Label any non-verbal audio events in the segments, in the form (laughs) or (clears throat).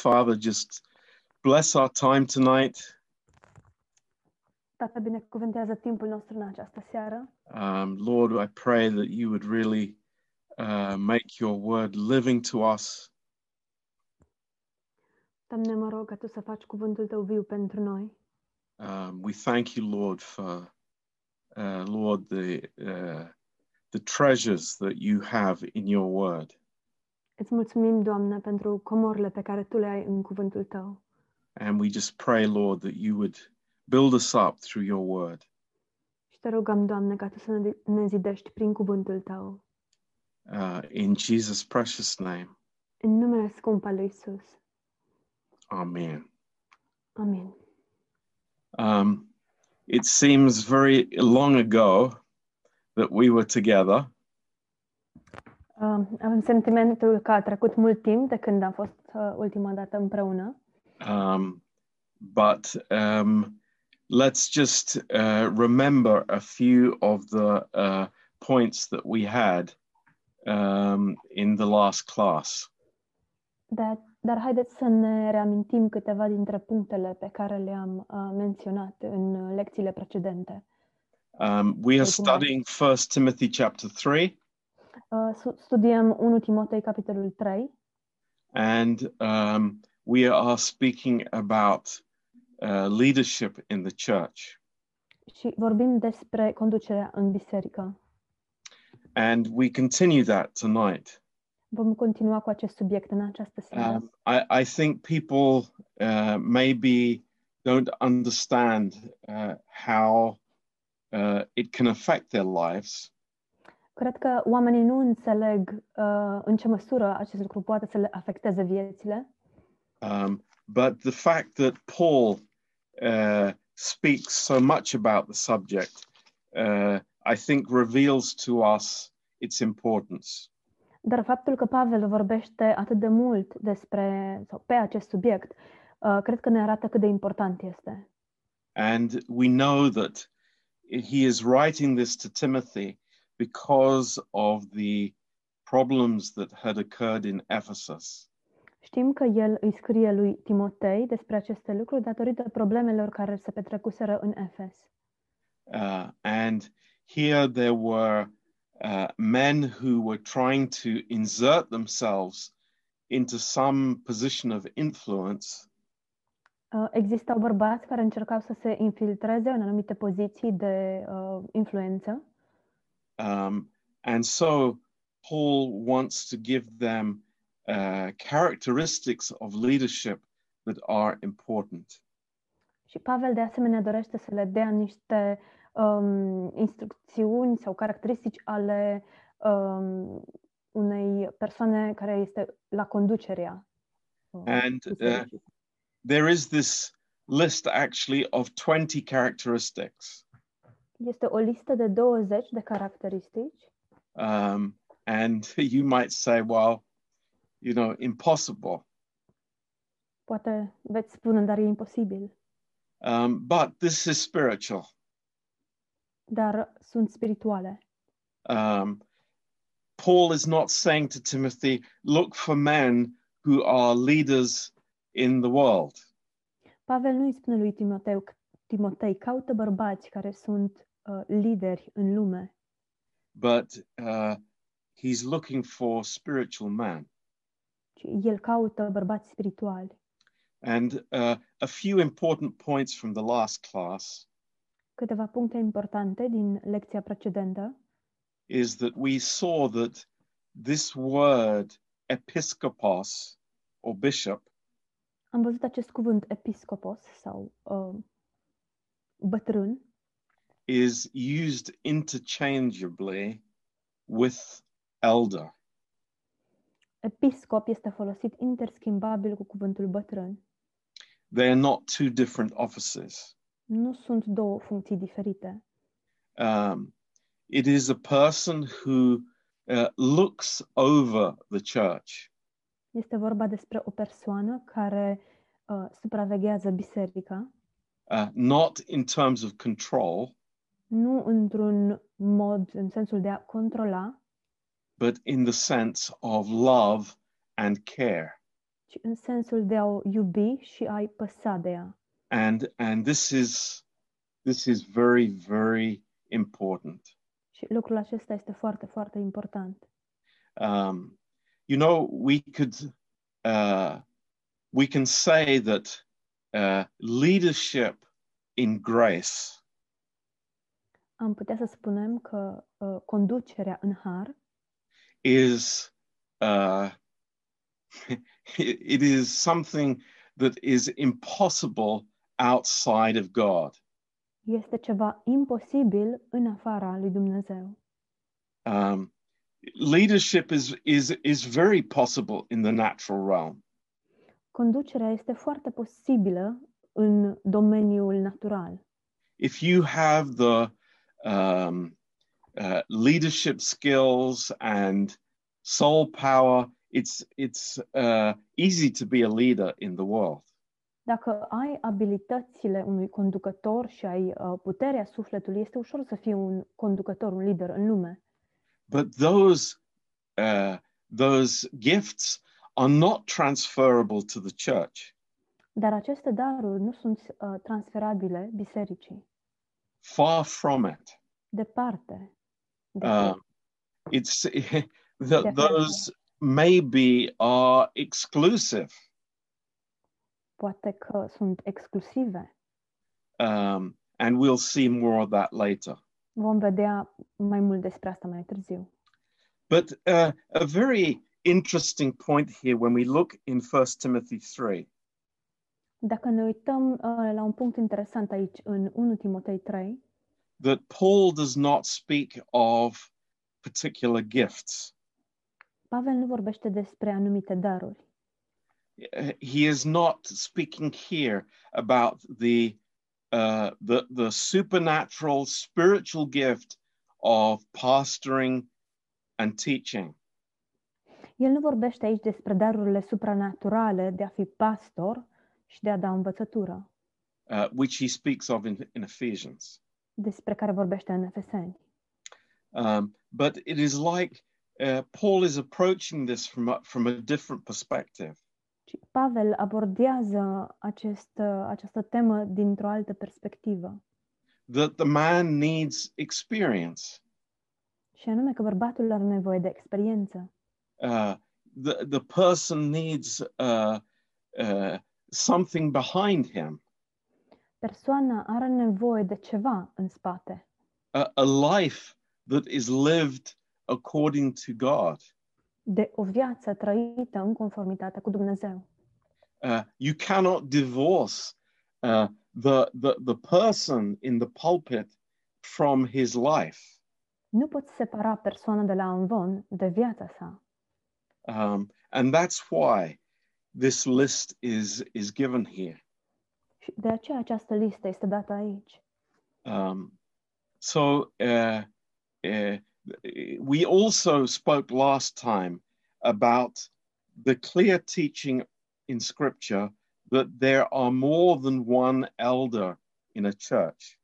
Father, just bless our time tonight. Tată, timpul nostru în această seară. Um, Lord, I pray that you would really uh, make your word living to us. Doamne, mă rog ca Tu să faci cuvântul Tău viu pentru noi. Um, we thank you, Lord, for uh, Lord the uh, the treasures that you have in your word. Îți mulțumim, Doamne, pentru comorile pe care Tu le ai în cuvântul Tău. And we just pray, Lord, that you would build us up through your word. Și te rugăm, Doamne, ca Tu să ne- ne zidești prin cuvântul Tău. Uh, in Jesus' precious name. În numele scump al lui Isus. Amen. Amin. Um, it seems very long ago that we were together, Uh, avem sentimentul că a trecut mult timp de când am fost uh, ultima dată împreună. um, but um, let's just uh, remember a few of the uh, points that we had um, in the last class. Dar, dar haideți să ne reamintim câteva dintre punctele pe care le-am uh, menționat în uh, lecțiile precedente. Um, we are studying First Timothy chapter three, Uh, studiem 1 Timotei, capitolul 3, and um, we are speaking about uh, leadership in the church. și vorbim despre conducerea în biserică. And we continue that tonight. Vom continua cu acest subiect în această seară. Um, I, I think people uh, maybe don't understand uh, how uh, it can affect their lives. Cred că oamenii nu înțeleg uh, în ce măsură acest lucru poate să le afecteze viețile, Um, but the fact that Paul uh, speaks so much about the subject, uh, I think, reveals to us its importance. dar faptul că Pavel vorbește atât de mult despre sau pe acest subiect, uh, cred că ne arată cât de important este. And we know that he is writing this to Timothy because of the problems that had occurred in Ephesus. Știm că el îi scrie lui Timotei despre aceste lucruri datorită problemelor care se petrecuseră în Efes. Uh, and here there were uh, men who were trying to insert themselves into some position of influence Uh, Existau bărbați care încercau să se infiltreze în anumite poziții de uh, influență Um, and so Paul wants to give them uh, characteristics of leadership that are important. și Pavel de asemenea dorește să le dea niște um, instrucțiuni sau caracteristici ale um, unei persoane care este la conducerea uh, And, uh. There is this list actually of 20 characteristics. Este o listă de 20 de caracteristici Um, and (laughs) you might say, well, you know, impossible. Poate veți spune, dar e imposibil. Um, but this is spiritual. Dar sunt spirituale. Um, Paul is not saying to Timothy, look for men who are leaders in the world. Pavel nu îi spune lui Timoteu, Timotei, caută bărbați care sunt uh, lideri în lume, but uh, he's looking for spiritual man. el caută bărbați spirituali. And uh, a few important points from the last class Câteva puncte importante din lecția precedentă is that we saw that this word episcopos or bishop am văzut acest cuvânt episcopos sau uh, bătrân is used interchangeably with elder. Episcop este folosit interschimbabil cu cuvântul bătrân. They are not two different offices. Nu sunt două funcții diferite. Um, it is a person who uh, looks over the church. Este vorba despre o persoană care uh, supraveghează biserica, uh, not in terms of control, nu într-un mod, în sensul de a controla, but in the sense of love and care. ci în sensul de a o iubi și a-i păsa de ea. And and this is this is very very important. Și lucrul acesta este foarte, foarte important. Um, you know, we could uh, we can say that uh, leadership in grace Am putea să spunem că uh, conducerea în har is uh, (laughs) it is something that is impossible outside of God. este ceva imposibil în afara lui Dumnezeu. Um, leadership is is is very possible in the natural realm. Conducerea este foarte posibilă în domeniul natural. If you have the um, uh, leadership skills and soul power, it's it's uh, easy to be a leader in the world. Dacă ai abilitățile unui conducător și ai uh, puterea sufletului, este ușor să fii un conducător, un lider în lume. But those uh, those gifts are not transferable to the church. Dar aceste daruri nu sunt uh, transferabile bisericii. Far from it. Departe. De Uh, uh, it's (laughs) Definitely. those maybe are exclusive. poate că sunt exclusive. Um, and we'll see more of that later. Vom vedea mai mult despre asta mai târziu. But uh, a very interesting point here when we look in 1 Timothy 3 Dacă ne uităm uh, la un punct interesant aici în 1 Timotei 3, that Paul does not speak of particular gifts. Pavel nu vorbește despre anumite daruri. Uh, He is not speaking here about the uh, the the supernatural spiritual gift of pastoring and teaching. El nu vorbește aici despre darurile supranaturale de a fi pastor și de a da învățătură, uh, which he speaks of in, in Ephesians. despre care vorbește în Efeseni. Um, but it is like uh, Paul is approaching this from a, from a different perspective. Și Pavel abordează acest, uh, această temă dintr-o altă perspectivă, That the man needs experience. și anume că bărbatul are nevoie de experiență. Uh, the the person needs uh, uh, something behind him, Persoana are nevoie de ceva în spate, a, a life that is lived according to God. de o viață trăită în conformitate cu Dumnezeu. Uh, you cannot divorce uh, the, the the person in the pulpit from his life. Nu poți separa persoana de la amvon de viața sa. Um, and that's why this list is is given here. Și de aceea această listă este dată aici. Um, so uh, uh, we also spoke last time about the clear teaching in Scripture that there are more than one elder in a church.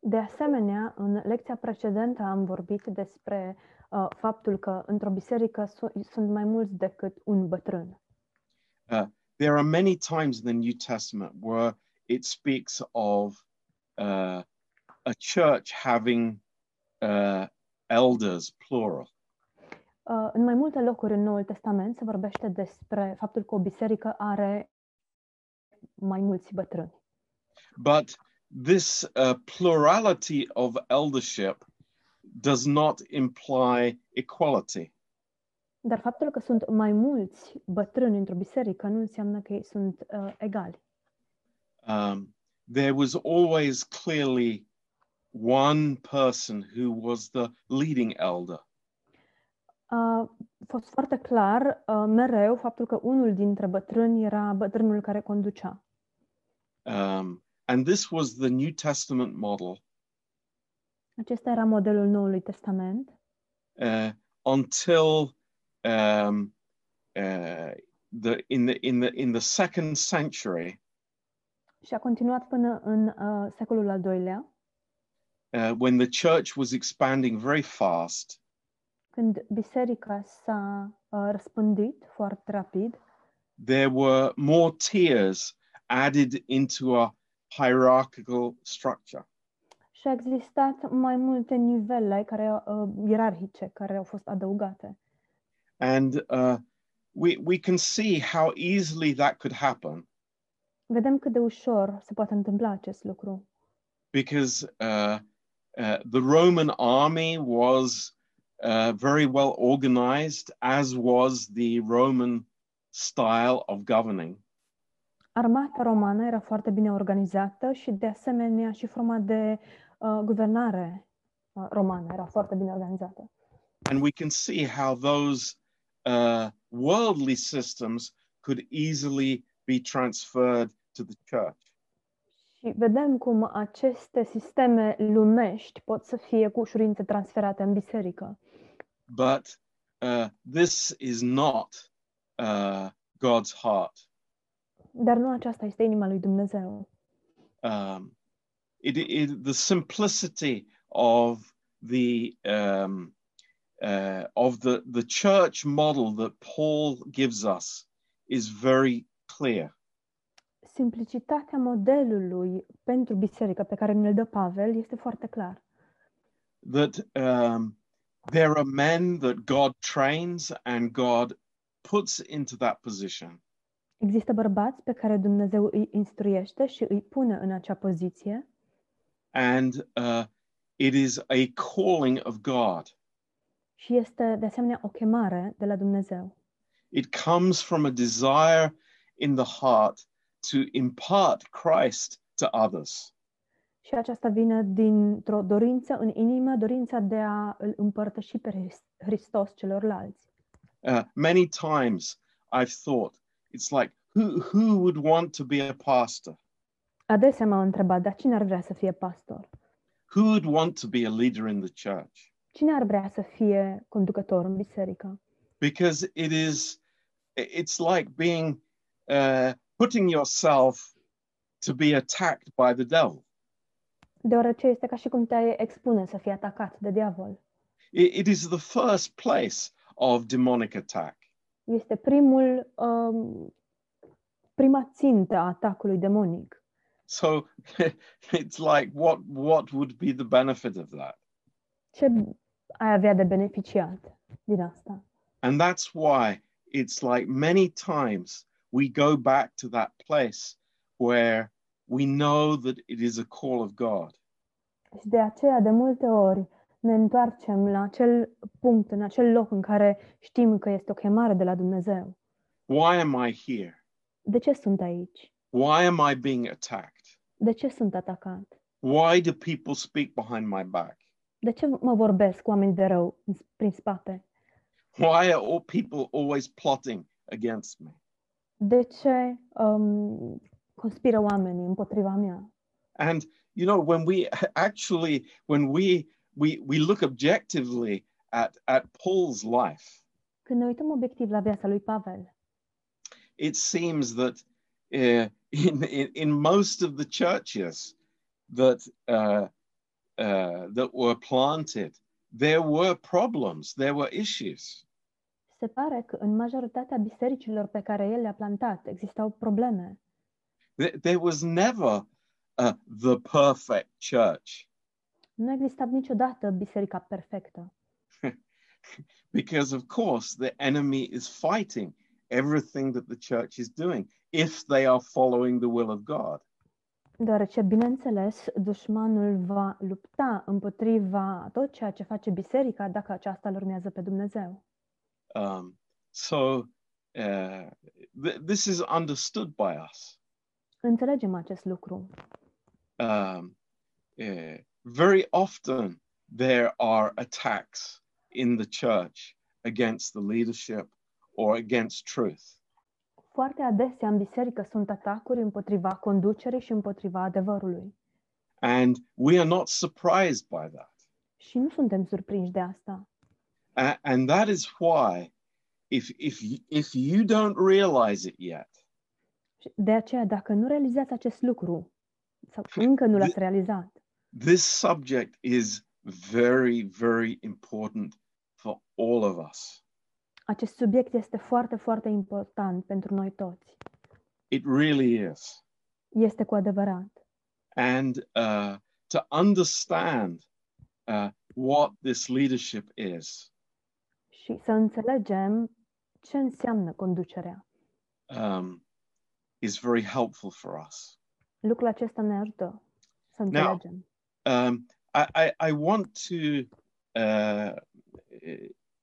De asemenea, în lecția precedentă am vorbit despre uh, faptul că într-o biserică su- sunt mai mulți decât un bătrân. Uh, there are many times in the New Testament where it speaks of uh, a church having uh, elders, plural. Uh, în mai multe locuri în Noul Testament se vorbește despre faptul că o biserică are mai mulți bătrâni. But this uh, plurality of eldership does not imply equality. Dar faptul că sunt mai mulți bătrâni într-o biserică nu înseamnă că ei sunt uh, egali. Um, there was always clearly one person who was the leading elder. A fost foarte clar uh, mereu faptul că unul dintre bătrâni era bătrânul care conducea. Um, and this was the New Testament model Acesta era modelul Noului Testament uh, until um, uh, the in the in the in the second century și a continuat până în uh, secolul al doilea, uh, when the church was expanding very fast. când biserica s-a uh, răspândit foarte rapid there were more tiers added into a hierarchical structure. Și a existat mai multe nivele care, uh, ierarhice care au fost adăugate. And uh, we, we can see how easily that could happen Vedem cât de ușor se poate întâmpla acest lucru. because uh, uh, the Roman army was uh, very well organized, as was the Roman style of governing. Armata romană era foarte bine organizată și de asemenea și forma de uh, guvernare uh, romană era foarte bine organizată. And we can see how those uh, worldly systems could easily be transferred to the church. Și vedem cum aceste sisteme lumești pot să fie cu ușurință transferate în biserică. But uh, this is not uh, God's heart. Dar nu aceasta este inima lui Dumnezeu. um, it, it, the simplicity of the um, uh, of the the church model that Paul gives us is very clear. Simplicitatea modelului pentru biserică pe care ne-l dă Pavel este foarte clar. That um, there are men that God trains and God puts into that position, Există bărbați pe care Dumnezeu îi instruiește și îi pune în acea poziție and uh, it is a calling of God. Și este de asemenea o chemare de la Dumnezeu. It comes from a desire in the heart to impart Christ to others. Și aceasta vine dintr-o dorință în inimă, dorința de a îl împărtăși pe Hris- Hristos celorlalți. Uh, many times I've thought it's like who who would want to be a pastor? Adesea m-am întrebat, dar cine ar vrea să fie pastor? Who would want to be a leader in the church? Cine ar vrea să fie conducător în biserică? Because it is it's like being uh, putting yourself to be attacked by the devil. Deoarece este ca și cum te expune să fii atacat de diavol. It, it is the first place of demonic attack. Este primul, um, prima țintă a atacului demonic. So (laughs) it's like what what would be the benefit of that? Ce ai avea de beneficiat din asta? And that's why it's like many times we go back to that place where we know that it is a call of God. Și de aceea, de multe ori, ne întoarcem la acel punct, în acel loc în care știm că este o chemare de la Dumnezeu. Why am I here? De ce sunt aici? Why am I being attacked? De ce sunt atacat? Why do people speak behind my back? De ce mă vorbesc oameni de rău prin spate? Why are all people always plotting against me? De ce um, conspiră oamenii împotriva mea? And you know, when we actually when we we we look objectively at at Paul's life, Când ne uităm obiectiv la viața lui Pavel, it seems that uh, in, in in most of the churches that uh, uh, that were planted, there were problems, there were issues. se pare că în majoritatea bisericilor pe care el le-a plantat existau probleme. There, there was never uh, the perfect church Nu a existat niciodată biserica perfectă. (laughs) because, of course, the enemy is fighting everything that the church is doing if they are following the will of God. Deoarece, bineînțeles, dușmanul va lupta împotriva a tot ceea ce face biserica dacă aceasta îl urmează pe Dumnezeu. Um, so uh, th- this is understood by us. Înțelegem acest lucru. Um, uh, very often there are attacks in the church against the leadership or against truth. Foarte adesea în biserică sunt atacuri împotriva conducerii și împotriva adevărului. And we are not surprised by that. Și nu suntem surprinși de asta. A- and that is why, if, if, y- if you don't realize it yet, Și De aceea, dacă nu realizați acest lucru, sau încă nu l-ați realizat, this subject is very, very important for all of us. Acest subiect este foarte, foarte important pentru noi toți. It really is. Este cu adevărat. And uh, to understand uh, what this leadership is, Și să înțelegem ce înseamnă conducerea. um, is very helpful for us. Lucrul acesta ne ajută să înțelegem. Um, I, I, I want to uh,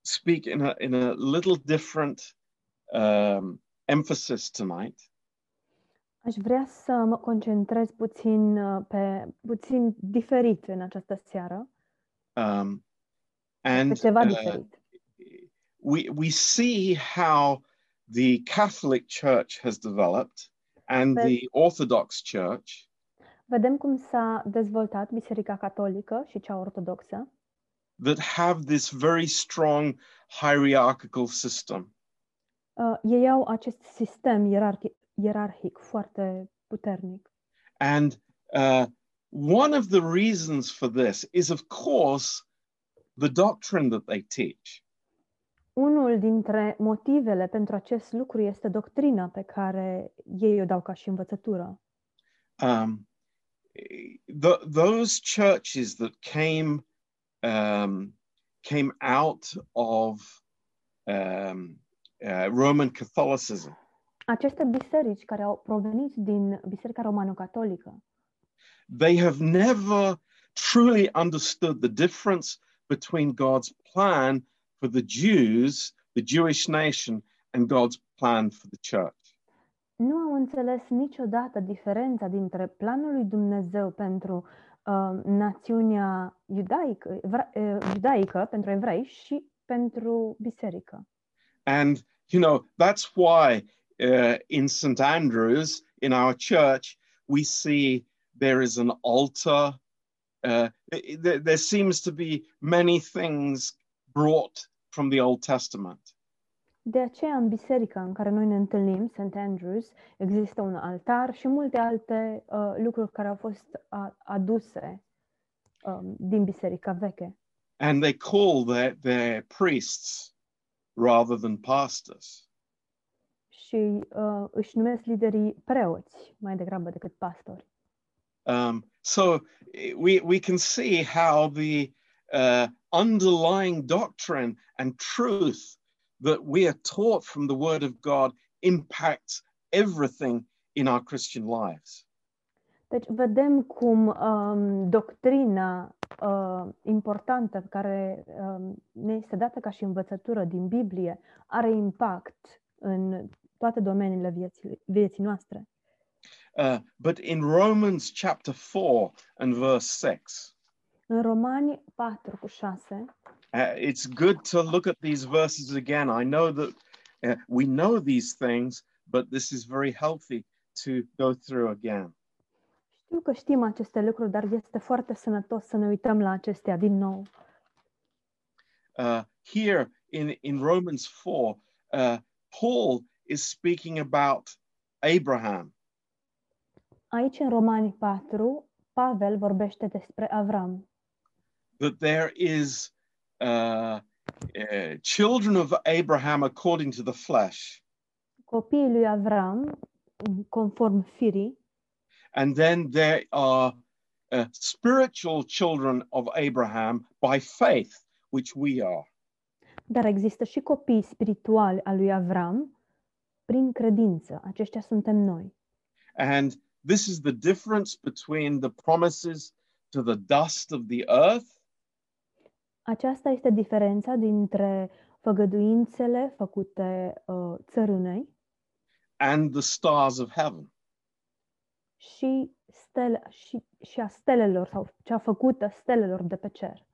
speak in a, in a little different um, emphasis tonight. Aș vrea să mă concentrez puțin uh, pe puțin diferit în această seară, Um, pe and ceva uh, diferit. we, we see how the Catholic Church has developed and But- the Orthodox Church Vedem cum s-a dezvoltat Biserica Catolică și cea ortodoxă, that have this very strong hierarchical system. Uh, ei au acest sistem ierarhic, ierarhic foarte puternic. And uh, one of the reasons for this is, of course, the doctrine that they teach. Unul dintre motivele pentru acest lucru este doctrina pe care ei o dau ca și învățătură. Um, the, those churches that came um, came out of um, uh, Roman Catholicism Aceste biserici care au provenit din Biserica Romano-Catolică they have never truly understood the difference between God's plan for the Jews, the Jewish nation, and God's plan for the church. nu au înțeles niciodată diferența dintre planul lui Dumnezeu pentru uh, națiunea iudaică, evra, iudaică, pentru evrei și pentru biserică. And, you know, that's why uh, in St. Andrew's, in our church, we see there is an altar. Uh, there, there seems to be many things brought from the Old Testament. De aceea, în biserica în care noi ne întâlnim, St. Andrews, există un altar și multe alte uh, lucruri care au fost a- aduse um, din biserica veche. And they call their, their priests rather than pastors. Și uh, își numesc liderii preoți mai degrabă decât pastori. Um, so eh, we, we can see how the uh, underlying doctrine and truth that we are taught from the Word of God impacts everything in our Christian lives. Deci vedem cum um, doctrina uh, importantă care um, ne este dată ca și învățătură din Biblie are impact în toate domeniile vieții, vieții noastre. Uh, but in Romans chapter 4 and verse 6, În Romani 4 cu 6 uh, it's good to look at these verses again. I know that uh, we know these things, but this is very healthy to go through again. Știu că știm aceste lucruri, dar este foarte sănătos să ne uităm la acestea din nou. uh, here in, in Romans 4, uh, Paul is speaking about Abraham. Aici, în Romani 4, Pavel vorbește despre Avram, that there is uh, uh, children of Abraham according to the flesh, copiii lui Avram, conform firii, and then there are uh, spiritual children of Abraham by faith, which we are. dar există și copii spirituali al lui Avram prin credință. Aceștia suntem noi. And this is the difference between the promises to the dust of the earth Aceasta este diferența dintre făgăduințele făcute uh, țărânei and the stars of heaven. și, stele, și, și a stelelor sau cea făcută stelelor de pe cer.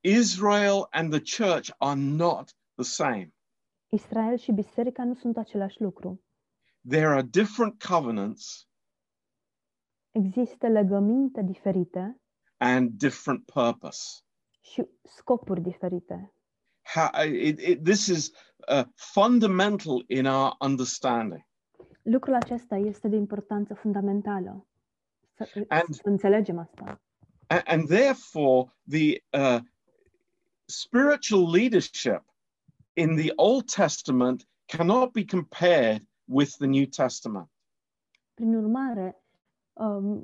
Israel and the church are not the same. Israel și biserica nu sunt același lucru. There are different covenants Există legăminte diferite and different purpose. Și scopuri diferite. How, it, it, this is uh, fundamental in our understanding. Lucrul acesta este de importanță fundamentală. Să, And- să înțelegem asta. And, and therefore, the uh, spiritual leadership in the Old Testament cannot be compared with the New Testament. Prin urmare,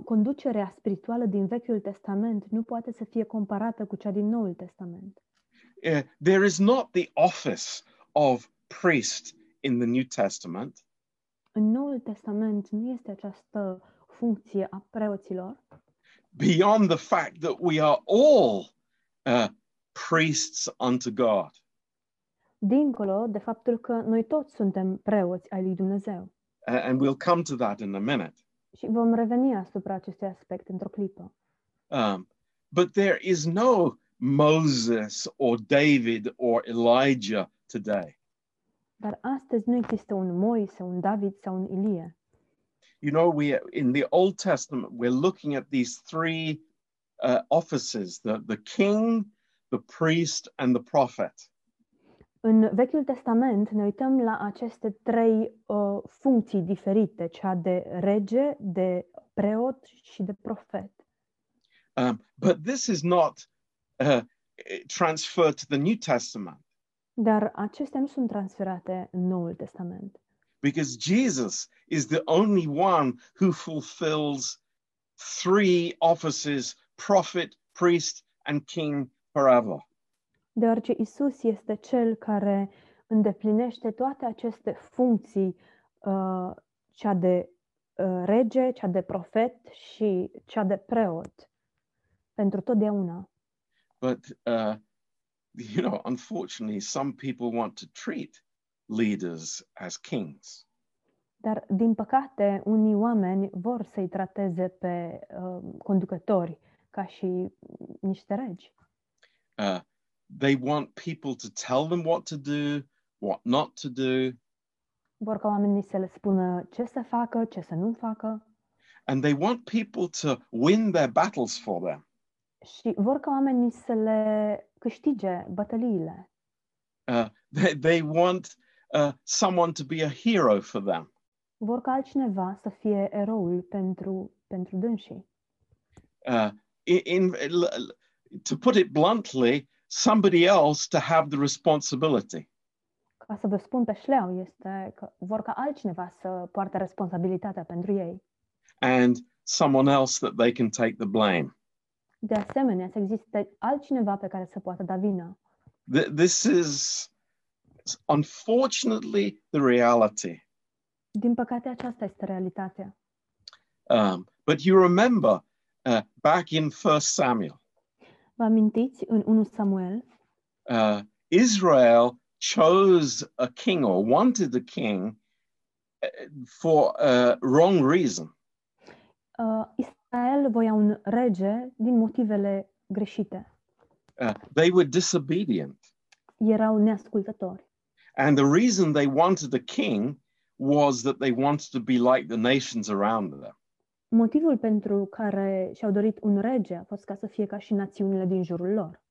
conducerea spirituală din Vechiul Testament nu poate să fie comparată cu cea din Noul Testament. Uh, there is not the office of priest in the New Testament, În Noul Testament nu este această funcție a preoților, beyond the fact that we are all uh, priests unto God. dincolo de faptul că noi toți suntem preoți ai lui Dumnezeu. Uh, and we'll come to that in a minute. Și vom reveni asupra acestui aspect într-o clipă. Um, but there is no Moses or David or Elijah today. Dar astăzi nu există un Moise, un David sau un Ilie. You know, we in the Old Testament we're looking at these three uh, offices: the the king, the priest, and the prophet. În Vechiul Testament ne uităm la aceste trei uh, funcții diferite, cea de rege, de preot și de profet. Um, but this is not uh, transferred to the New Testament Dar acestea nu sunt transferate în Noul Testament. because Jesus is the only one who fulfills three offices: prophet, priest, and king forever. Deoarece Isus este cel care îndeplinește toate aceste funcții, uh, cea de uh, rege, cea de profet și cea de preot, pentru totdeauna. But uh, you know, unfortunately, some people want to treat leaders as kings. Dar, din păcate, unii oameni vor să-i trateze pe uh, conducători ca și niște regi. Uh, they want people to tell them what to do, what not to do, Vor ca oamenii să le spună ce să facă, ce să nu facă and they want people to win their battles for them. și vor ca oamenii să le câștige bătăliile. Uh, they, they want uh, someone to be a hero for them. Vor ca altcineva să fie eroul pentru, pentru dânsii. Uh, in, in to put it bluntly, somebody else to have the responsibility. Ca să vă spun pe șleau, este că vor ca altcineva să poarte responsabilitatea pentru ei. and someone else that they can take the blame. De asemenea, să existe altcineva pe care să poată da vina. Th- This is unfortunately the reality. Din păcate, aceasta este realitatea. Um, but you remember uh, back in First Samuel, Vă amintiți, în 1 Samuel, uh, Israel chose a king or wanted a king uh, for a wrong reason. uh, Israel voia un rege din motivele greșite. Uh, they were disobedient. Erau neascultători. And the reason they wanted a king was that they wanted to be like the nations around them. Motivul pentru care și-au dorit un rege a fost ca să fie ca și națiunile din jurul lor.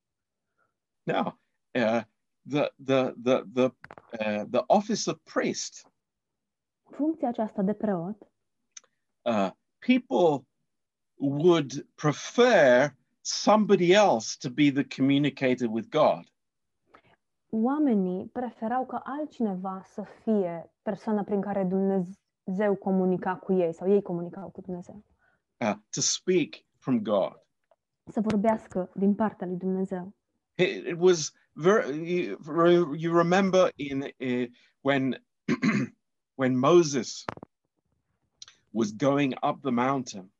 Now, uh, the the the the uh, the office of priest, Funcția aceasta de preot, uh, people would prefer somebody else to be the communicator with God. oamenii preferau ca altcineva să fie persoana prin care Dumnezeu comunica cu ei sau ei comunicau cu Dumnezeu. uh, to speak from God. Să vorbească din partea lui Dumnezeu. It, it was very. You, you remember in uh, when (clears throat) when Moses was going up the mountain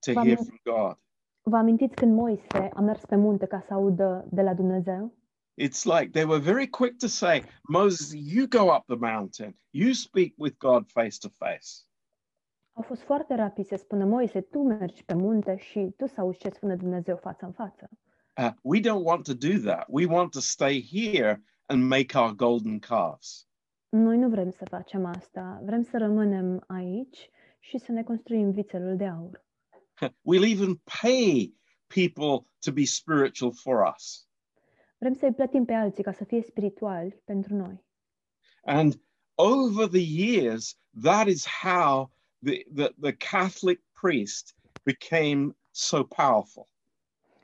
to hear from God. Vă amintiți când Moise a mers pe munte ca să audă de la Dumnezeu? It's like they were very quick to say, Moses, you go up the mountain, you speak with God face to face. Au fost foarte rapizi să spună Moise, tu mergi pe munte și tu să auzi ce spune Dumnezeu față în față. Uh, we don't want to do that. We want to stay here and make our golden calves. Noi nu vrem să facem asta, vrem să rămânem aici și să ne construim vițelul de aur. (laughs) We'll even pay people to be spiritual for us. Vrem să-i plătim pe alții ca să fie spirituali pentru noi. And over the years, that is how the, the, the Catholic priest became so powerful.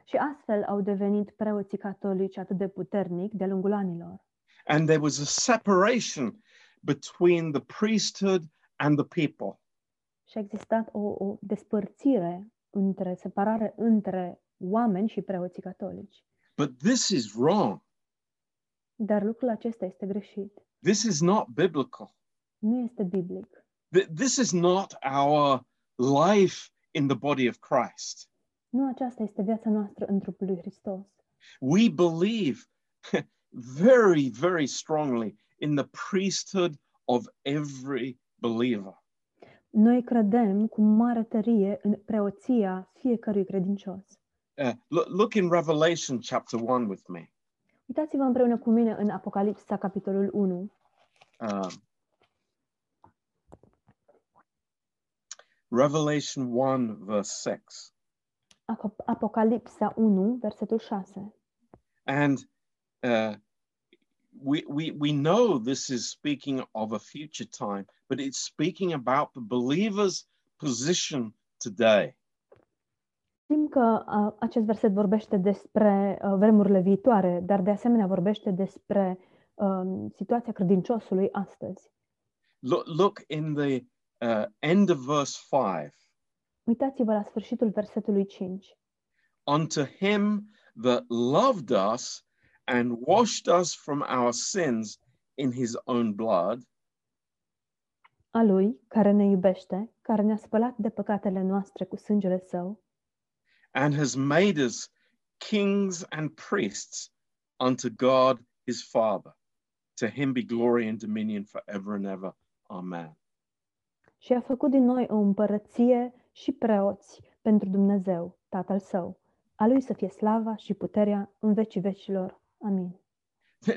Și astfel au devenit preoții catolici atât de puternici de-a lungul anilor. And there was a separation between the priesthood and the people. Și a existat o, o despărțire între, separare între oameni și preoții catolici. But this is wrong. Dar lucrul acesta este greșit. This is not biblical. Nu este biblic. Th- This is not our life in the body of Christ. Nu aceasta este viața noastră în trupul lui Hristos. We believe very, very strongly in the priesthood of every believer. Noi credem cu mare tărie în preoția fiecărui credincios. Uh, look, look in Revelation chapter 1 with me. Uitați-vă împreună cu mine în Apocalipsa, capitolul 1. Um, Revelation 1, verse 6. Aco- Apocalipsa 1, versetul 6. And uh, we, we, we know this is speaking of a future time, but it's speaking about the believer's position today. Știm că uh, acest verset vorbește despre uh, vremurile viitoare, dar de asemenea vorbește despre um, situația credinciosului astăzi. Look, look in the uh, end of verse 5. Uitați-vă la sfârșitul versetului 5. Unto him that loved us and washed us from our sins in his own blood, A lui, care ne iubește, care ne-a spălat de păcatele noastre cu sângele său and has made us kings and priests unto God his Father. To him be glory and dominion forever and ever. Amen. și a făcut din noi o împărăție și preoți pentru Dumnezeu, Tatăl său. A lui să fie slava și puterea în vecii vecilor. Amin.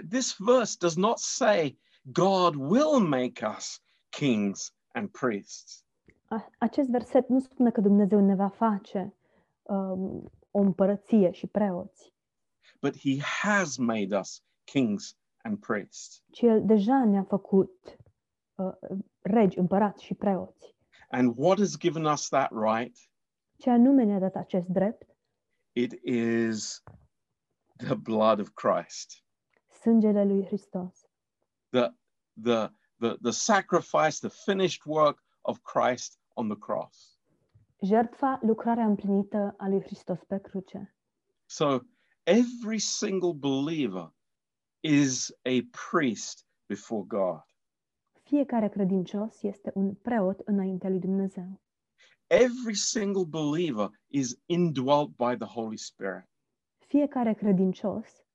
This verse does not say God will make us kings and priests. Acest verset nu spune că Dumnezeu ne va face um, o împărăție și preoți, but he has made us kings and priests. ci El deja ne-a făcut uh, regi, împărați și preoți. And what has given us that right? Ce anume ne-a dat acest drept? It is the blood of Christ. Sângele lui Hristos. The, the, the, the sacrifice, the finished work of Christ on the cross. Jertfa, lucrarea împlinită a lui Hristos pe cruce. So every single believer is a priest before God. Fiecare credincios este un preot înaintea lui Dumnezeu. Every single believer is indwelt by the Holy Spirit. Fiecare credincios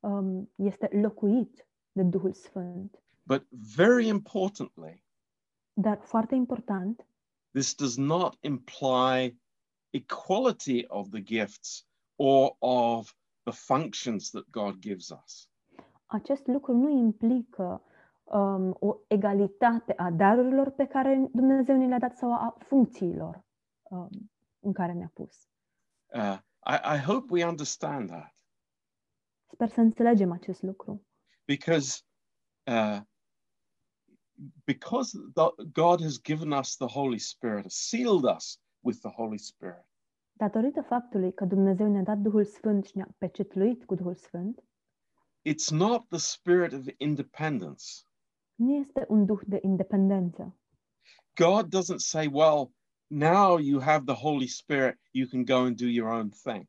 um, este locuit de Duhul Sfânt. But very importantly, Dar foarte important, this does not imply equality of the gifts or of the functions that God gives us. acest lucru nu implică um, o egalitate a darurilor pe care Dumnezeu ne le-a dat sau a funcțiilor um, în care ne-a pus. Uh, I, I hope we understand that Sper să înțelegem acest lucru. because uh, because the, God has given us the Holy Spirit, sealed us with the Holy Spirit. Datorită faptului că Dumnezeu ne-a dat Duhul Sfânt și ne-a pecetluit cu Duhul Sfânt, It's not the spirit of independence. nu este un duh de independență. God doesn't say, "Well, now you have the Holy Spirit, you can go and do your own thing."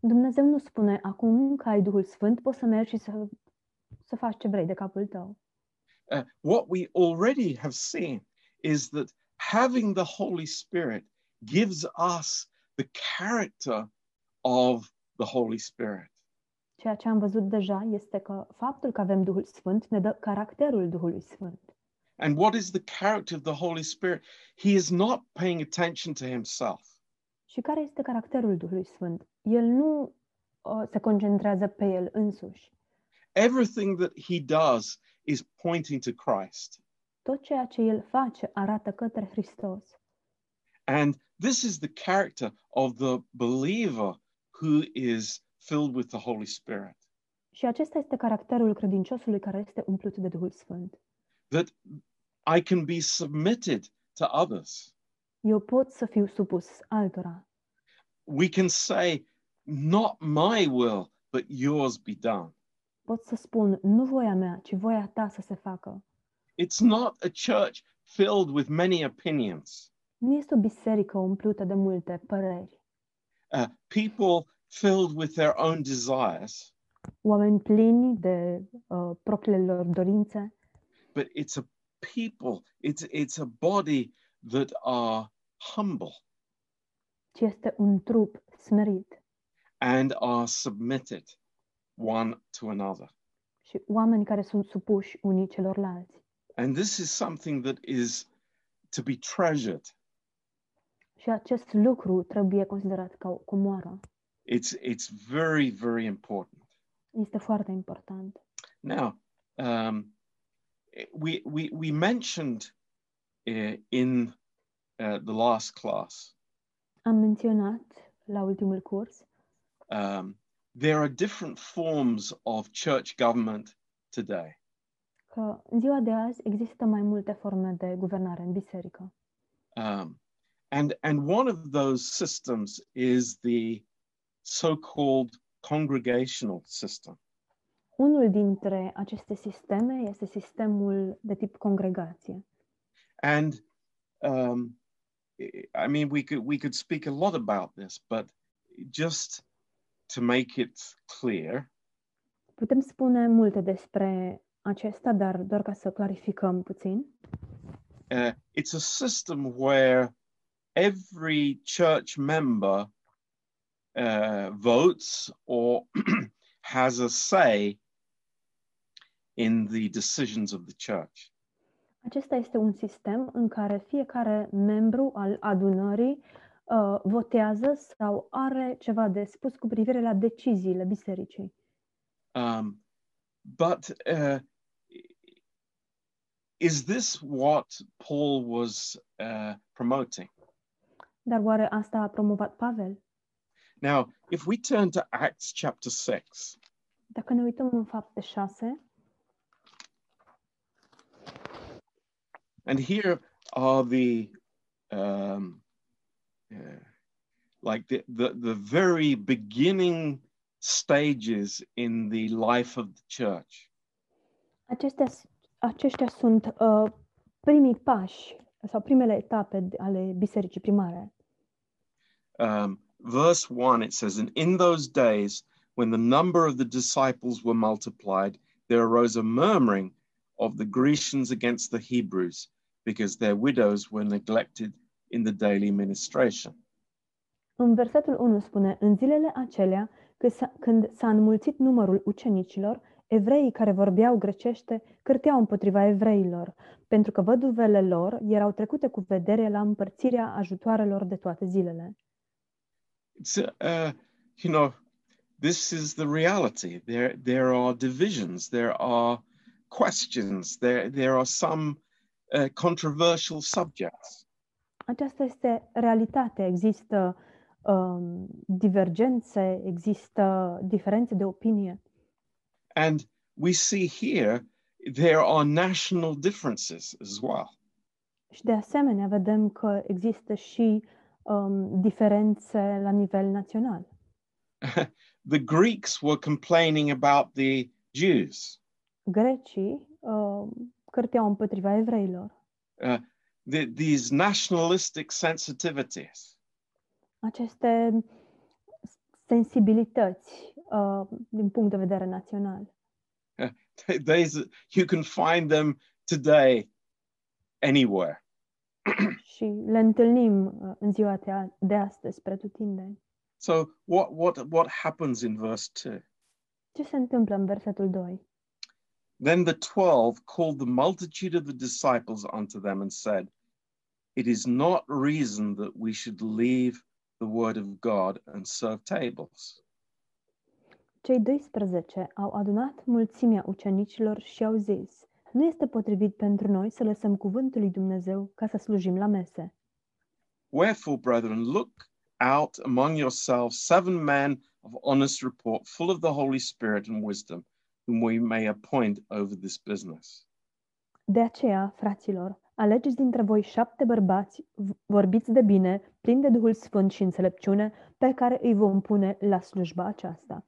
Dumnezeu nu spune, acum că ai Duhul Sfânt, poți să mergi și să, să faci ce vrei de capul tău. Uh, what we already have seen is that having the Holy Spirit gives us the character of the Holy Spirit. Ceea ce am văzut deja este că faptul că avem Duhul Sfânt ne dă caracterul Duhului Sfânt. And what is the character of the Holy Spirit? He is not paying attention to himself. Și care este caracterul Duhului Sfânt? El nu uh, se concentrează pe el însuși. Everything that he does is pointing to Christ. Tot ceea ce el face arată către Hristos. And this is the character of the believer who is filled with the Holy Spirit. Și acesta este caracterul credinciosului care este umplut de Duhul Sfânt. That I can be submitted to others. Eu pot să fiu supus altora. We can say, Not my will, but yours be done. Pot să spun nu voia mea, ci voia ta să se facă. It's not a church filled with many opinions, Nu este o biserică umplută de multe păreri, uh, people filled with their own desires, oameni plini de uh, propriile lor dorințe, but it's a people, it's, it's a body that are humble ci este un trup smerit. and are submitted one to another. și oameni care sunt supuși unii celorlalți. And this is something that is to be treasured. Și acest lucru trebuie considerat ca o comoară. It's, it's very, very important. Este foarte important. Now, um, we, we, we mentioned uh, in uh, the last class Am menționat la ultimul curs um, there are different forms of church government today. că în ziua de azi există mai multe forme de guvernare în biserică. Um, and, and one of those systems is the so called congregational system. Unul dintre aceste sisteme este sistemul de tip congregație. And um, I I mean, we could, we could speak a lot about this, but just to make it clear, Putem spune multe despre acesta, dar doar ca să clarificăm puțin. uh, it's a system where every church member uh, votes or (clears throat) has a say in the decisions of the church. Acesta este un sistem în care fiecare membru al adunării uh, votează sau are ceva de spus cu privire la deciziile bisericii. Um, but uh, is this what Paul was uh, promoting? Dar oare asta a promovat Pavel? Now, if we turn to Acts chapter 6, Dacă ne uităm în fapte 6, and here are the um, uh, like the, the the very beginning stages in the life of the church. acestea, aceștia sunt uh, primii pași sau primele etape ale bisericii primare. Um, verse 1 it says and in those days when the number of the disciples were multiplied there arose a murmuring of the grecians against the hebrews because their widows were neglected in the daily ministration. În versetul 1 spune, în zilele acelea, că s-a, când s-a înmulțit numărul ucenicilor, evreii care vorbeau grecește cârteau împotriva evreilor, pentru că văduvele lor erau trecute cu vedere la împărțirea ajutoarelor de toate zilele. it's uh, you know this is the reality. There there are divisions there are questions there there are some uh, controversial subjects Aceasta este realitatea. Există um, divergențe, există diferențe de opinie. and we see here there are national differences as well Și de asemenea vedem că există și um, diferențe la nivel național. (laughs) the greeks were complaining about the jews Grecii um, cârteau împotriva evreilor. uh, the, these nationalistic sensitivities Aceste sensibilități uh, din punct de vedere național. These, you can find them today anywhere (clears throat) Și le întâlnim uh, în ziua de, astăzi, pretutindeni. So what what what happens in verse 2? Ce se întâmplă în versetul 2? Then the 12 called the multitude of the disciples unto them and said, It is not reason that we should leave the word of God and serve tables. Cei 12 au adunat mulțimea ucenicilor și au zis, nu este potrivit pentru noi să lăsăm cuvântul lui Dumnezeu ca să slujim la mese. Wherefore, brethren, look out among yourselves seven men of honest report, full of the Holy Spirit and wisdom, whom we may appoint over this business. De aceea, fraților, alegeți dintre voi șapte bărbați, v- vorbiți de bine, plini de Duhul Sfânt și înțelepciune, pe care îi vom pune la slujba aceasta.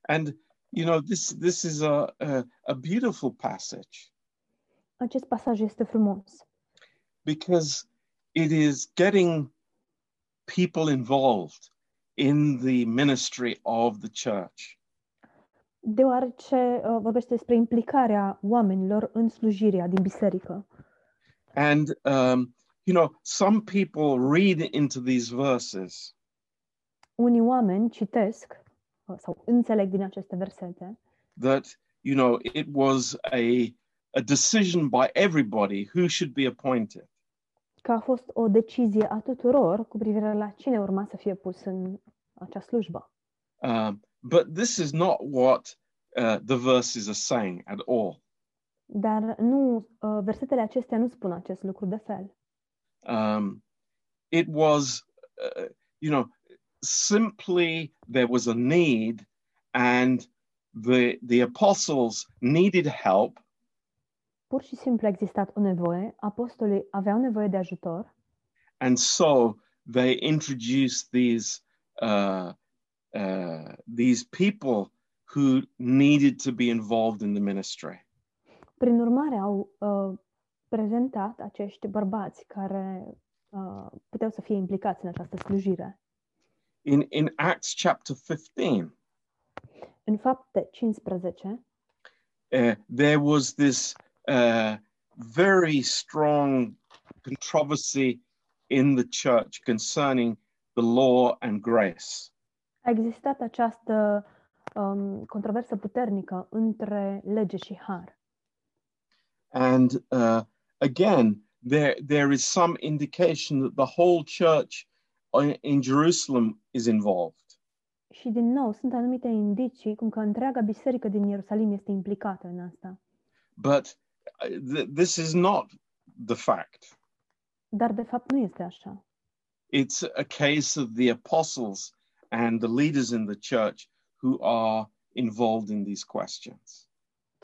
And you know, this this is a a, a beautiful passage Acest pasaj este frumos, because it is getting people involved in the ministry of the church. deoarece uh, vorbește despre implicarea oamenilor în slujirea din biserică. And um, you know, some people read into these verses Unii oameni citesc sau înțeleg din aceste versete that you know it was a a decision by everybody who should be appointed. că a fost o decizie a tuturor cu privire la cine urma să fie pus în acea slujbă. Um, but this is not what uh, the verses are saying at all. Dar nu, uh, versetele acestea nu spun acest lucru de fel. Um, it was, uh, you know, simply there was a need, and the the apostles needed help, Pur și simplu a existat o nevoie, apostolii aveau nevoie de ajutor and so they introduced these uh, uh, these people who needed to be involved in the ministry. Prin urmare, au uh, prezentat acești bărbați care uh, puteau să fie implicați în această slujire. In in Acts chapter 15, În fapte 15, uh, there was this uh, very strong controversy in the church concerning the law and grace. a existat această um, controversă puternică între lege și har. And uh, again, there there is some indication that the whole church in- in Jerusalem is involved. Și din nou, sunt anumite indicii cum că întreaga biserică din Ierusalim este implicată în asta. But uh, th- this is not the fact. Dar de fapt nu este așa. It's a case of the apostles and the leaders in the church who are involved in these questions.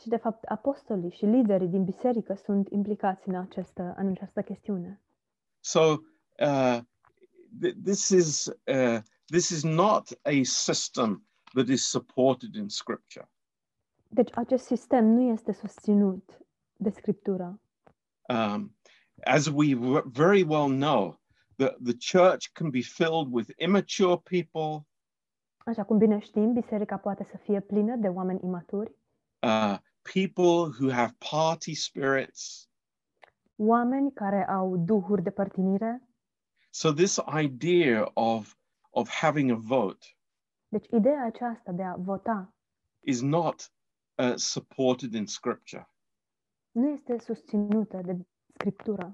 Ci de fapt apostolii și liderii din biserică sunt implicați în această, în această chestiune. So uh, th- this is uh, this is not a system that is supported in Scripture. Deci acest sistem nu este susținut de Scriptură. Um, as we w- very well know, the, the church can be filled with immature people, Așa cum bine știm, biserica poate să fie plină de oameni imaturi, uh, people who have party spirits. oameni care au duhuri de părtinire. So this idea of of having a vote Deci ideea aceasta de a vota is not uh, supported in Scripture, nu este susținută de Scriptură.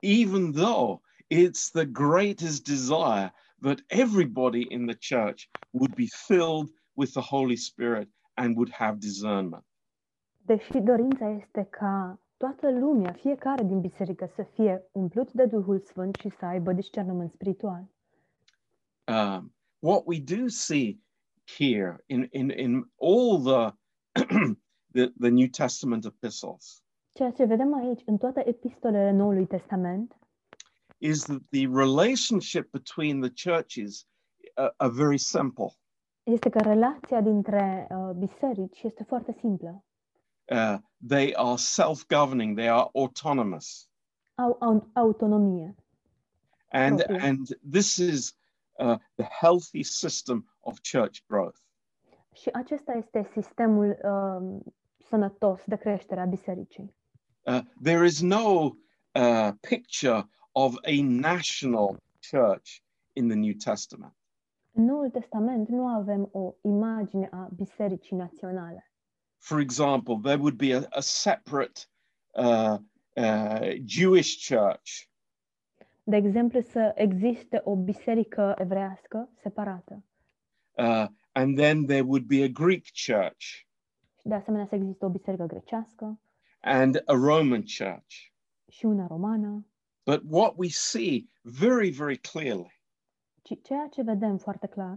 even though it's the greatest desire that everybody in the church would be filled with the Holy Spirit and would have discernment. Deși dorința este ca toată lumea, fiecare din biserică să fie umplut de Duhul Sfânt și să aibă discernământ spiritual. um, what we do see here in in in all the (clears throat) the, the New Testament epistles Ceea ce vedem aici în toate epistolele Noului Testament is that the relationship between the churches are, are very simple. este că relația dintre uh, biserici este foarte simplă. Uh, they are self-governing. They are autonomous, Au, au autonomie. and Proprio. and this is uh, the healthy system of church growth. Și acesta este sistemul um, sănătos de creștere a bisericii. Uh, there is no uh, picture of a national church in the New Testament. În Noul Testament nu avem o imagine a bisericii naționale. For example, there would be a, a separate uh, uh, Jewish church, De exemplu, să existe o biserică evrească separată uh, and then there would be a Greek church și de asemenea să existe o biserică grecească and a Roman church. și una romană. But what we see very, very clearly Ci ceea ce vedem foarte clar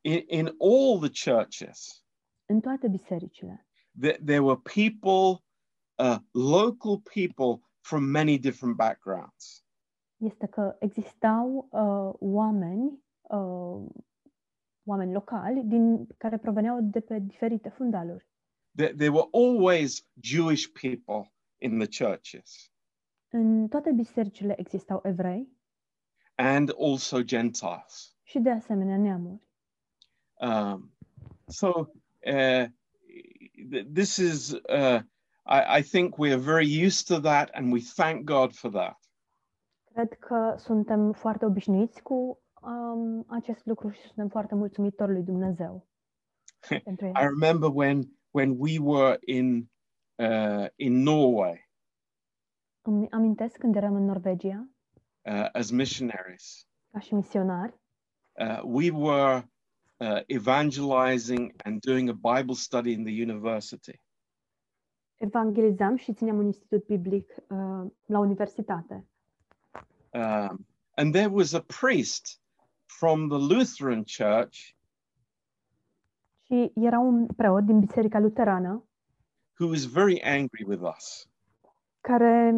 in, in all the churches, în toate bisericile that there were people, uh, local people from many different backgrounds. este că existau uh, oameni uh, oameni locali din, care proveneau de pe diferite fundaluri. There, there were always Jewish people in the churches În toate bisericile existau evrei and also Gentiles. și de asemenea neamuri. Um, so uh, th- this is, uh, I, I think we are very used to that, and we thank God for that. Cred că suntem foarte obișnuiți cu um, acest lucru și suntem foarte mulțumitori lui Dumnezeu. (laughs) I remember when when we were in uh, in Norway Îmi amintesc când eram în Norvegia, uh, as missionaries. ca și misionari, Uh, we were uh, evangelizing and doing a Bible study in the university. evangelizam și țineam un institut biblic uh, la universitate. Um, and there was a priest from the Lutheran church Și era un preot din Biserica Luterană who was very angry with us. care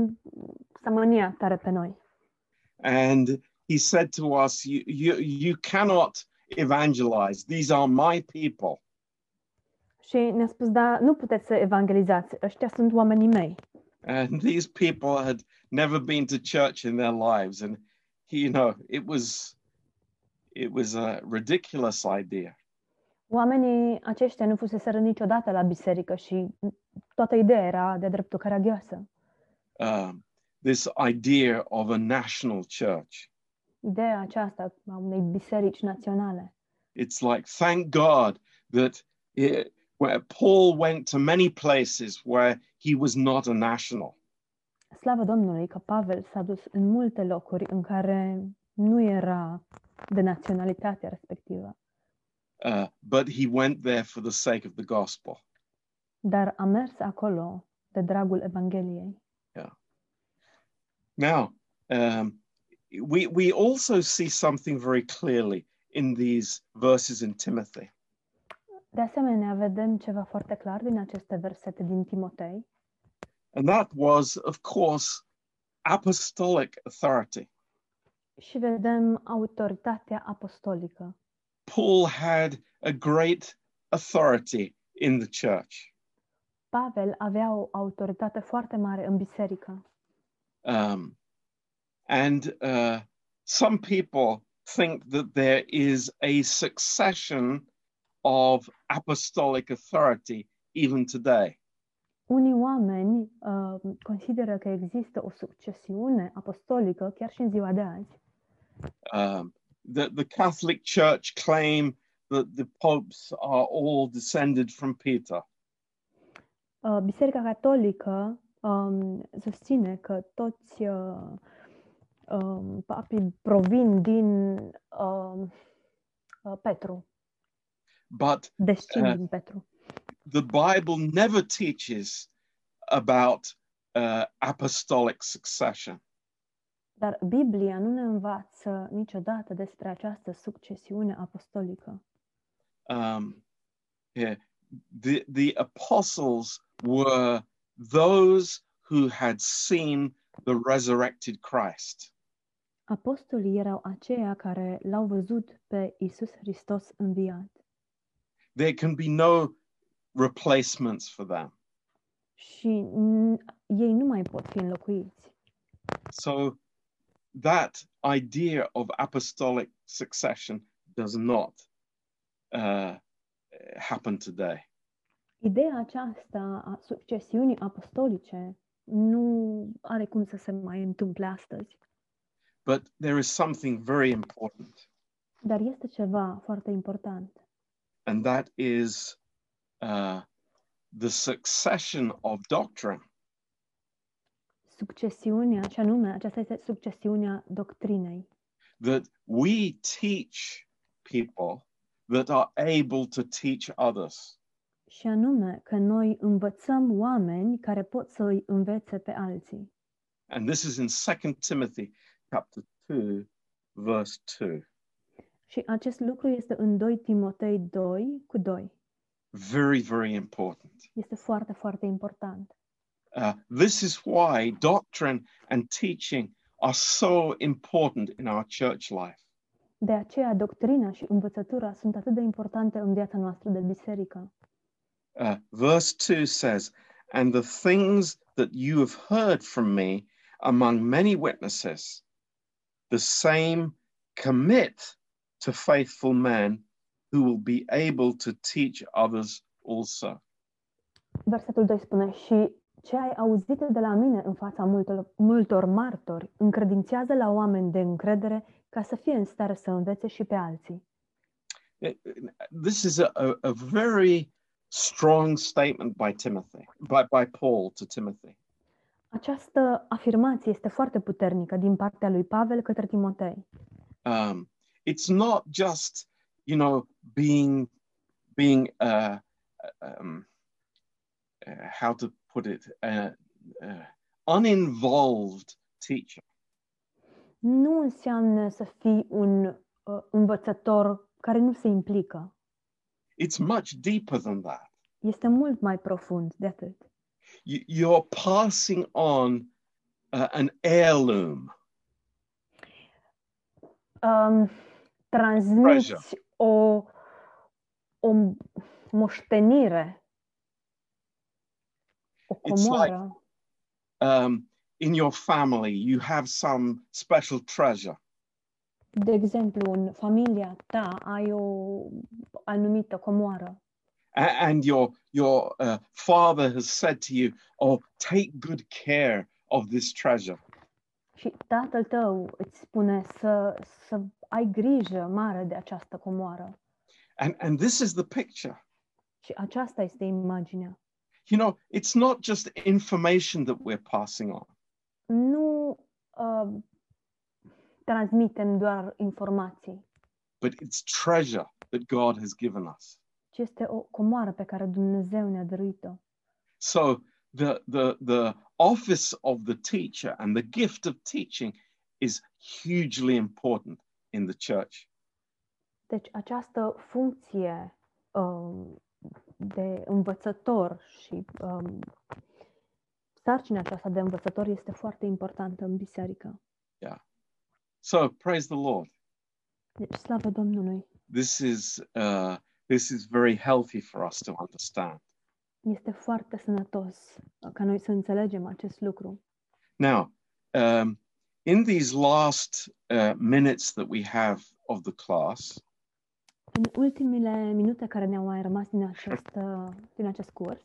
s-a mâniat tare pe noi. And he said to us, you, you, you cannot evangelize. These are my people. Și ne-a spus, da, nu puteți să evangelizați, ăștia sunt oamenii mei. And these people had never been to church in their lives. And, he, you know, it was, it was a ridiculous idea. Oamenii aceștia nu fuseseră niciodată la biserică și toată ideea era de dreptul caragioasă. Um, this idea of a national church. Ideea aceasta a unei biserici naționale. It's like, thank God that it, where Paul went to many places where he was not a national. Slavă Domnului că Pavel s-a dus în multe locuri în care nu era de naționalitatea respectivă, Uh, but he went there for the sake of the gospel. dar a mers acolo de dragul Evangheliei. Now, um, we, we also see something very clearly in these verses in Timothy. De asemenea, vedem ceva foarte clar din aceste versete din Timotei, And that was, of course, apostolic authority. și vedem autoritatea apostolică. Paul had a great authority in the church. Pavel avea o autoritate foarte mare în biserică. Um, and uh, some people think that there is a succession of apostolic authority even today. Unii oameni uh, consideră că există o succesiune apostolică chiar și în ziua de azi. Um, the, the Catholic Church claim that the popes are all descended from Peter. Uh, Biserica Catolică um, susține că toți uh, papii provin din um, uh, Petru, But Uh, din Petru. the Bible never teaches about uh, apostolic succession. Dar Biblia nu ne învață niciodată despre această succesiune apostolică. Um, yeah, the, the apostles were those who had seen the resurrected Christ. Apostolii erau aceia care l-au văzut pe Isus Hristos înviat There can be no replacements for them. și n- ei nu mai pot fi înlocuiți. So that idea of apostolic succession does not uh, happen today. Ideea aceasta a succesiunii apostolice nu are cum să se mai întâmple astăzi, But there is something very important, dar este ceva foarte important and that is uh, the succession of doctrine. succesiunea, și anume, aceasta este succesiunea doctrinei. That we teach people that are able to teach others. Și anume că noi învățăm oameni care pot să îi învețe pe alții. And this is in 2 Timothy chapter 2, verse 2. Și acest lucru este în 2 Timotei 2 cu 2. Very, very important. Este foarte, foarte important. Uh, this is why doctrine and teaching are so important in our church life. De aceea, doctrina și învățătura sunt atât de importante în viața noastră de biserică. Uh, verse 2 says, And the things that you have heard from me among many witnesses, the same commit to faithful men who will be able to teach others also. Versetul 2 spune, și ce ai auzit de la mine în fața multor, multor martori, încredințează la oameni de încredere ca să fie în stare să învețe și pe alții. Eh, this is a, a, a very strong statement by Timothy, by, by Paul to Timothy. Această afirmație este foarte puternică din partea lui Pavel către Timotei. Um, it's not just, you know, being, being, uh, um, uh, how to put it, uh, uh, uninvolved teacher. Nu înseamnă să fii un uh, învățător care nu se implică. It's much deeper than that. Este mult mai profund de atât. You, you're passing on uh, an heirloom. Um, transmiți Treasure. o, o moștenire, o It's like- Um, in your family, you have some special treasure. De exemplu, în familia ta ai o anumită comoară and your your uh, father has said to you, "Oh, take good care of this treasure." și tatăl tău îți spune să, să ai grijă mare de această comoară. And and this is the picture. Și aceasta este imaginea. You know, it's not just information that we're passing on. Nu uh, transmitem doar informații, but it's treasure that God has given us. Ci este o comoară pe care Dumnezeu ne-a dăruit-o. So the the the office of the teacher and the gift of teaching is hugely important in the church. Deci această funcție um, de învățător și um, sarcina aceasta de învățător este foarte importantă în biserică. So praise the Lord. Deci slavă Domnului! This is uh, this is very healthy for us to understand. Este foarte sănătos ca noi să înțelegem acest lucru. Now, um, in these last uh, minutes that we have of the class, În ultimele minute care ne-au mai rămas din acest, uh, din acest curs,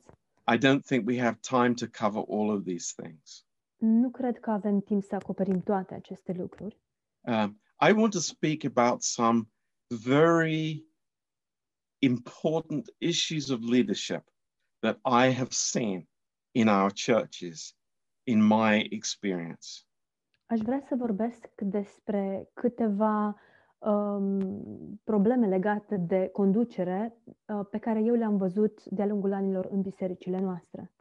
I don't think we have time to cover all of these things. nu cred că avem timp să acoperim toate aceste lucruri. Um, I want to speak about some very important issues of leadership that I have seen in our churches in my experience. Aș vrea să vorbesc despre câteva um, probleme legate de conducere uh, pe care eu le-am văzut de-a lungul anilor în bisericile noastre,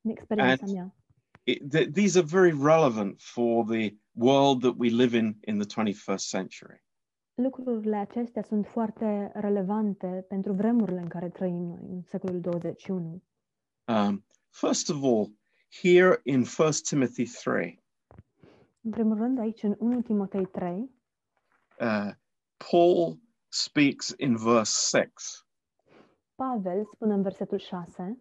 în experiența And- mea. It, th- these are very relevant for the world that we live in in the 21st century. Lucrurile acestea sunt foarte relevante pentru vremurile în care trăim noi, în secolul 21. Um, first of all, here in 1 Timothy 3, În primul rând, aici în 1 Timotei 3, uh, Paul speaks in verse 6. Pavel spune în versetul 6,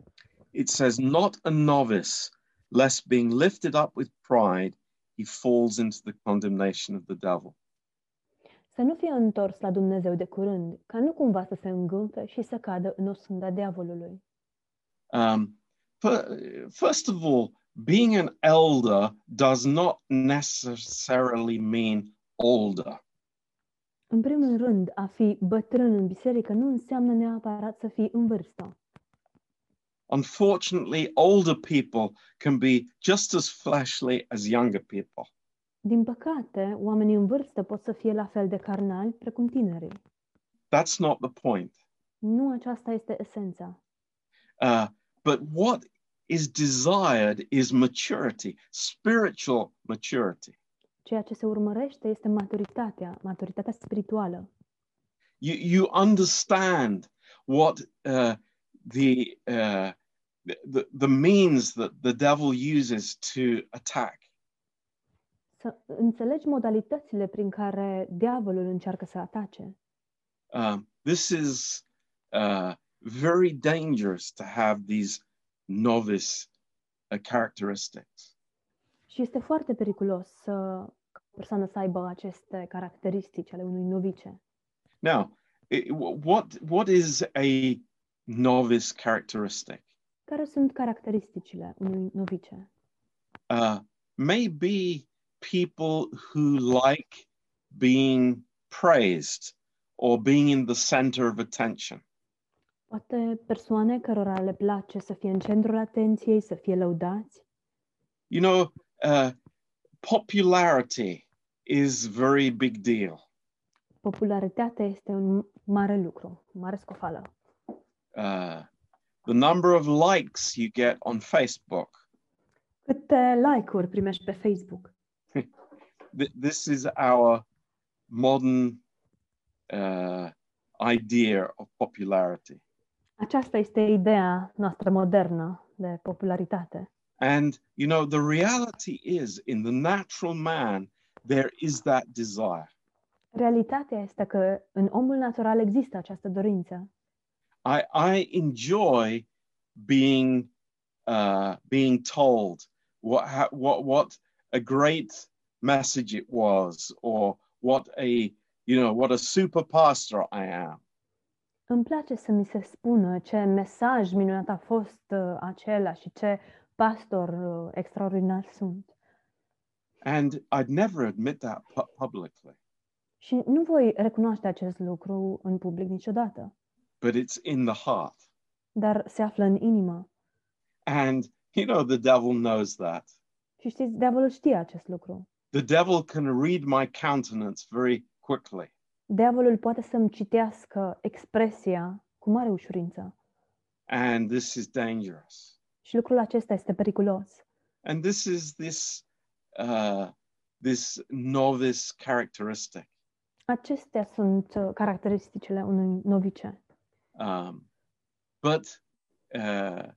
it says, Not a novice, lest being lifted up with pride, he falls into the condemnation of the devil. Să nu fie întors la Dumnezeu de curând, ca nu cumva să se îngânfe și să cadă în osânda diavolului. Um, fir- first of all, being an elder does not necessarily mean older. În primul rând, a fi bătrân în biserică nu înseamnă neapărat să fii în vârstă. Unfortunately, older people can be just as fleshly as younger people. Din păcate, oamenii în vârstă pot să fie la fel de carnali precum tinerii. That's not the point. Nu aceasta este esența. Uh, but what is desired is maturity, spiritual maturity. Ceea ce se urmărește este maturitatea, maturitatea spirituală. you you understand what uh, the, uh, the the means that the devil uses to attack. Să înțelegi modalitățile prin care diavolul încearcă să atace. Um, this is uh, very dangerous to have these novice uh, characteristics. Și este foarte periculos să ca o persoană să aibă aceste caracteristici ale unui novice. Now, i- what what is a novice characteristic? Care sunt caracteristicile unui novice? Uh, maybe people who like being praised or being in the center of attention. Poate persoane cărora le place să fie în centrul atenției, să fie lăudați. You know, uh, popularity is very big deal. Popularitatea este un mare lucru, mare scofală. Uh, the number of likes you get on Facebook. Câte like-uri primești pe Facebook? Th- this is our modern uh, idea of popularity. Aceasta este ideea noastră modernă de popularitate. And, you know, the reality is in the natural man, there is that desire. Realitatea este că în omul natural există această dorință. I, I enjoy being, uh, being told what, what, what a great message it was, or what a, you know, what a super pastor I am. Îmi place să mi se spună ce mesaj minunat a fost uh, acela și ce pastor uh, extraordinar sunt. And I'd never admit that pu- publicly, Și nu voi recunoaște acest lucru în public niciodată, but it's in the heart. dar se află în inimă. And, you know, the devil knows that. Și știți, diavolul știe acest lucru. The devil can read my countenance very quickly. Diavolul poate să-mi citească expresia cu mare ușurință. And this is dangerous. Și lucrul acesta este periculos. And this is this, uh, this novice characteristic. Acestea sunt uh, caracteristicile unui novice. Um, but uh,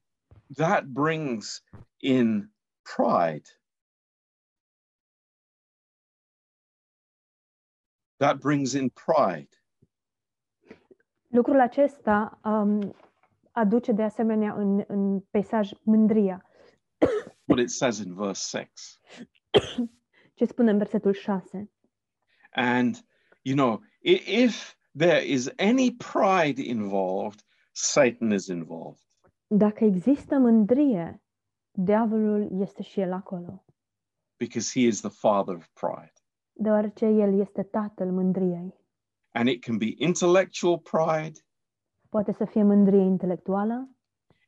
that brings in pride. That brings in pride. Lucrul acesta um, aduce de asemenea în, în peisaj mândria. (coughs) What it says in verse 6. (coughs) Ce spune în versetul 6. And, you know, i- if there is any pride involved, Satan is involved. Dacă există mândrie, diavolul este și el acolo, because he is the father of pride. Deoarece el este tatăl mândriei. And it can be intellectual pride, Poate să fie mândrie intelectuală,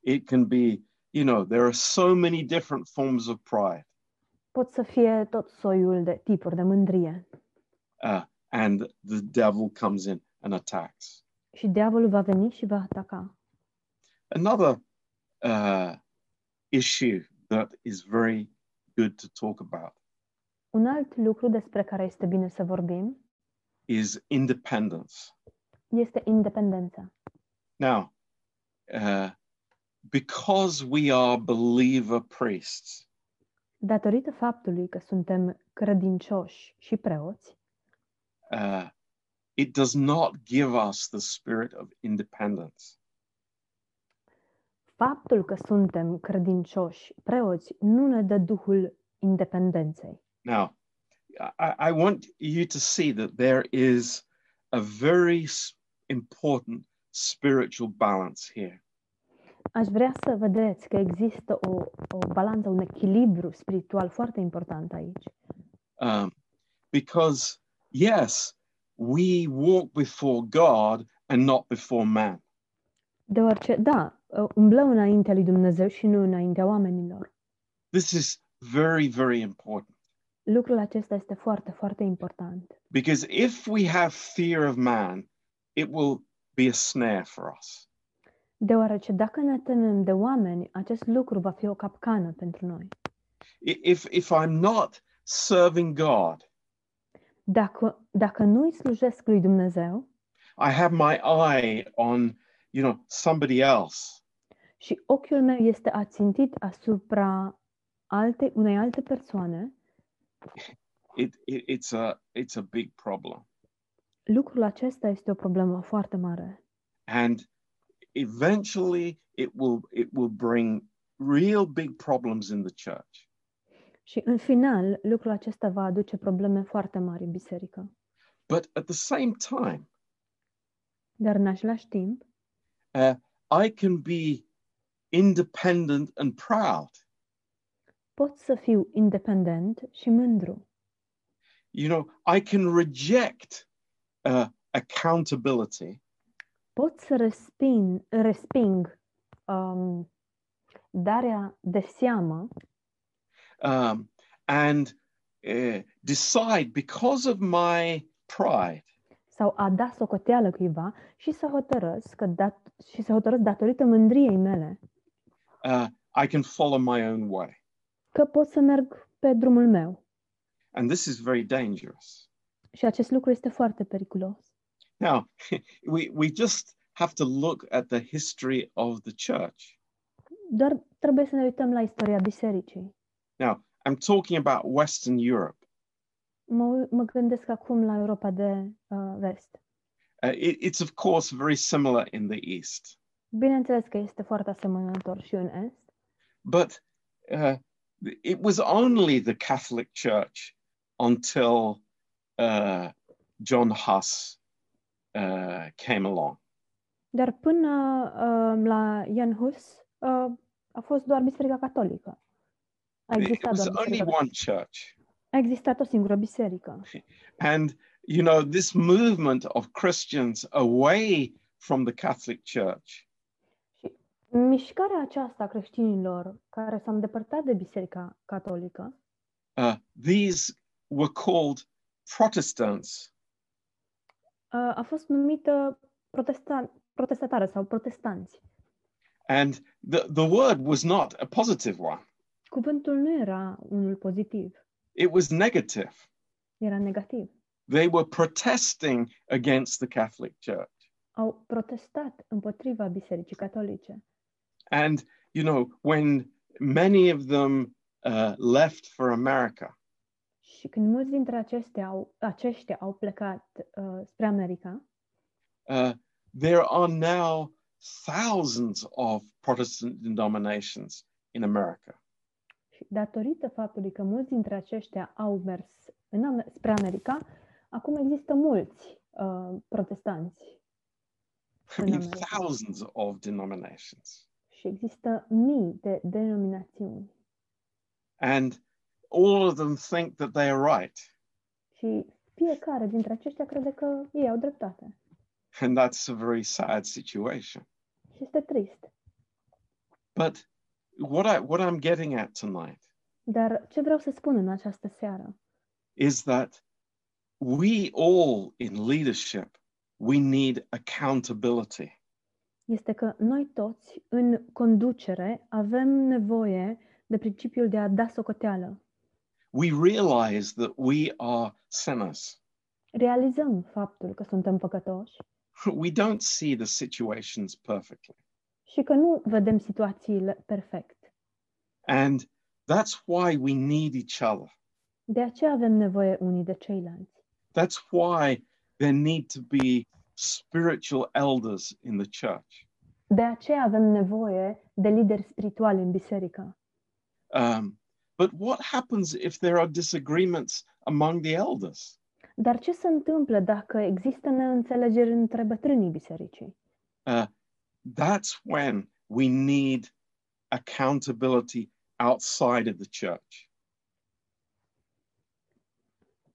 it can be, you know, there are so many different forms of pride. pot să fie tot soiul de tipuri de mândrie. Uh, and the devil comes in and attacks. Și diavolul va veni și va ataca. Another uh, issue that is very good to talk about Un alt lucru despre care este bine să vorbim is independence. este independența. Now, uh, because we are believer priests, Datorită faptului că suntem credincioși și preoți, uh, it does not give us the spirit of independence. faptul că suntem credincioși preoți nu ne dă duhul independenței. Now, I, I want you to see that there is a very important spiritual balance here. Aș vrea să vedeți că există o, o balanță, un echilibru spiritual foarte important aici. Um, because, yes, we walk before God and not before man. Deoarece, da, umblăm înaintea lui Dumnezeu și nu înaintea oamenilor. This is very, very important. Lucrul acesta este foarte, foarte important. Because if we have fear of man, it will be a snare for us. Deoarece dacă ne temem de oameni, acest lucru va fi o capcană pentru noi. I- If, if I'm not serving God, Dacă, dacă nu îi slujesc lui Dumnezeu I have my eye on, you know, somebody else, și ochiul meu este ațintit asupra alte, unei alte persoane, it, it, it's, a, it's a big problem. Lucrul acesta este o problemă foarte mare. And eventually it will, it will bring real big problems in the church. Și în final, lucrul acesta va aduce probleme foarte mari în biserică. But at the same time, Dar în același timp, uh, I can be independent and proud. Pot să fiu independent și mândru. You know, I can reject uh, accountability Pot să resping, resping um, darea de seamă um, and uh, decide because of my pride sau a da socoteală cuiva și să hotărăsc că dat, și să hotărăsc datorită mândriei mele uh, I can follow my own way. Că pot să merg pe drumul meu. And this is very dangerous. Și acest lucru este foarte periculos. Now, (laughs) we, we just have to look at the history of the church. Doar trebuie să ne uităm la istoria bisericii. Now, I'm talking about Western Europe. Mă, mă gândesc acum la Europa de uh, vest. Uh, it, it's, of course, very similar in the East. Bineînțeles că este foarte asemănător și în est, But uh, it was only the Catholic Church until uh, John Huss uh, came along. dar până uh, la Jan Hus uh, a fost doar Biserica Catolică. A It existat, was doar only one church. a existat o singură biserică. And, you know, this movement of Christians away from the Catholic Church Mișcarea aceasta a creștinilor care s-au îndepărtat de Biserica Catolică, uh, these were called Protestants. uh, a fost numită protestan- protestatară sau protestanți. And the, the word was not a positive one, Cuvântul nu era unul pozitiv, it was negative. era negativ. They were protesting against the Catholic Church. Au protestat împotriva Bisericii Catolice. And, you know, when many of them uh, left for America, Și când mulți dintre acestea au, aceștia au plecat uh, spre America, uh, there are now thousands of Protestant denominations in America. și datorită faptului că mulți dintre aceștia au mers în, Am- spre America, acum există mulți uh, protestanți I (laughs) In mean, America. thousands of denominations. Și există mii de denominațiuni. And all of them think that they are right. Și fiecare dintre aceștia crede că ei au dreptate. And that's a very sad situation. Și este trist. But what, I, what I'm getting at tonight Dar ce vreau să spun în această seară is that we all in leadership, we need accountability. Este că noi toți, în conducere, avem nevoie de principiul de a da socoteală. We realize that we are sinners. Realizăm faptul că suntem păcătoși (laughs) We don't see the situations perfectly. și că nu vedem situațiile perfect. And that's why we need each other. De aceea avem nevoie unii de ceilalți. That's why there need to be spiritual elders in the church. De aceea avem nevoie de lideri spirituali în biserică. Um, but what happens if there are disagreements among the elders? Dar ce se întâmplă dacă există neînțelegeri între bătrânii bisericii? Uh, that's when we need accountability outside of the church.